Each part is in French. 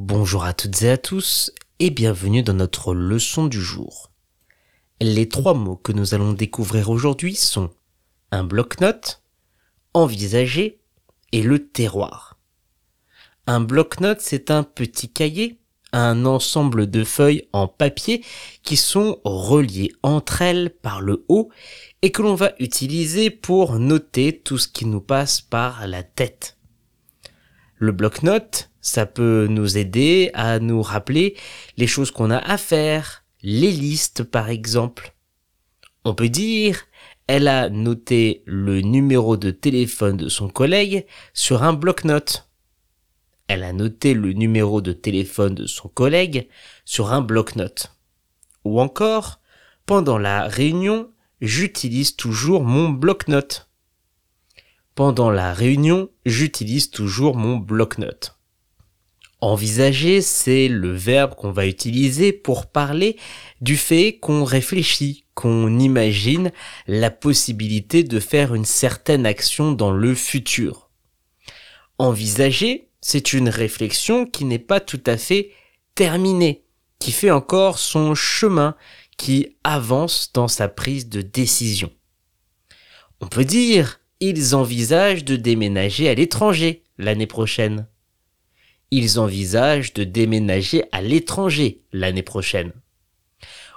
Bonjour à toutes et à tous et bienvenue dans notre leçon du jour. Les trois mots que nous allons découvrir aujourd'hui sont un bloc-notes, envisager et le terroir. Un bloc-notes, c'est un petit cahier, un ensemble de feuilles en papier qui sont reliées entre elles par le haut et que l'on va utiliser pour noter tout ce qui nous passe par la tête. Le bloc-notes, ça peut nous aider à nous rappeler les choses qu'on a à faire, les listes par exemple. On peut dire, elle a noté le numéro de téléphone de son collègue sur un bloc-notes. Elle a noté le numéro de téléphone de son collègue sur un bloc-notes. Ou encore, pendant la réunion, j'utilise toujours mon bloc-notes. Pendant la réunion, j'utilise toujours mon bloc-notes. Envisager, c'est le verbe qu'on va utiliser pour parler du fait qu'on réfléchit, qu'on imagine la possibilité de faire une certaine action dans le futur. Envisager, c'est une réflexion qui n'est pas tout à fait terminée, qui fait encore son chemin, qui avance dans sa prise de décision. On peut dire ils envisagent de déménager à l'étranger l'année prochaine. Ils envisagent de déménager à l'étranger l'année prochaine.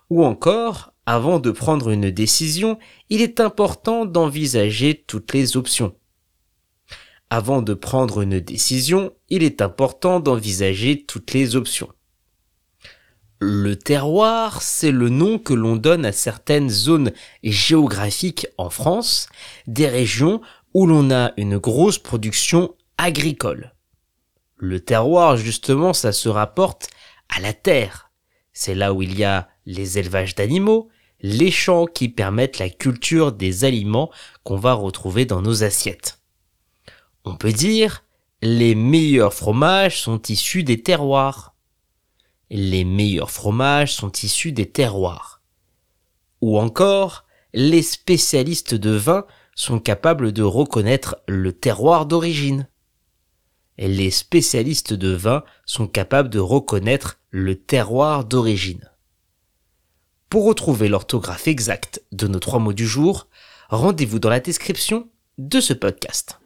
Ou encore, avant de prendre une décision, il est important d'envisager toutes les options. Avant de prendre une décision, il est important d'envisager toutes les options. Le terroir, c'est le nom que l'on donne à certaines zones géographiques en France, des régions où l'on a une grosse production agricole. Le terroir, justement, ça se rapporte à la terre. C'est là où il y a les élevages d'animaux, les champs qui permettent la culture des aliments qu'on va retrouver dans nos assiettes. On peut dire, les meilleurs fromages sont issus des terroirs les meilleurs fromages sont issus des terroirs. Ou encore, les spécialistes de vin sont capables de reconnaître le terroir d'origine. Les spécialistes de vin sont capables de reconnaître le terroir d'origine. Pour retrouver l'orthographe exacte de nos trois mots du jour, rendez-vous dans la description de ce podcast.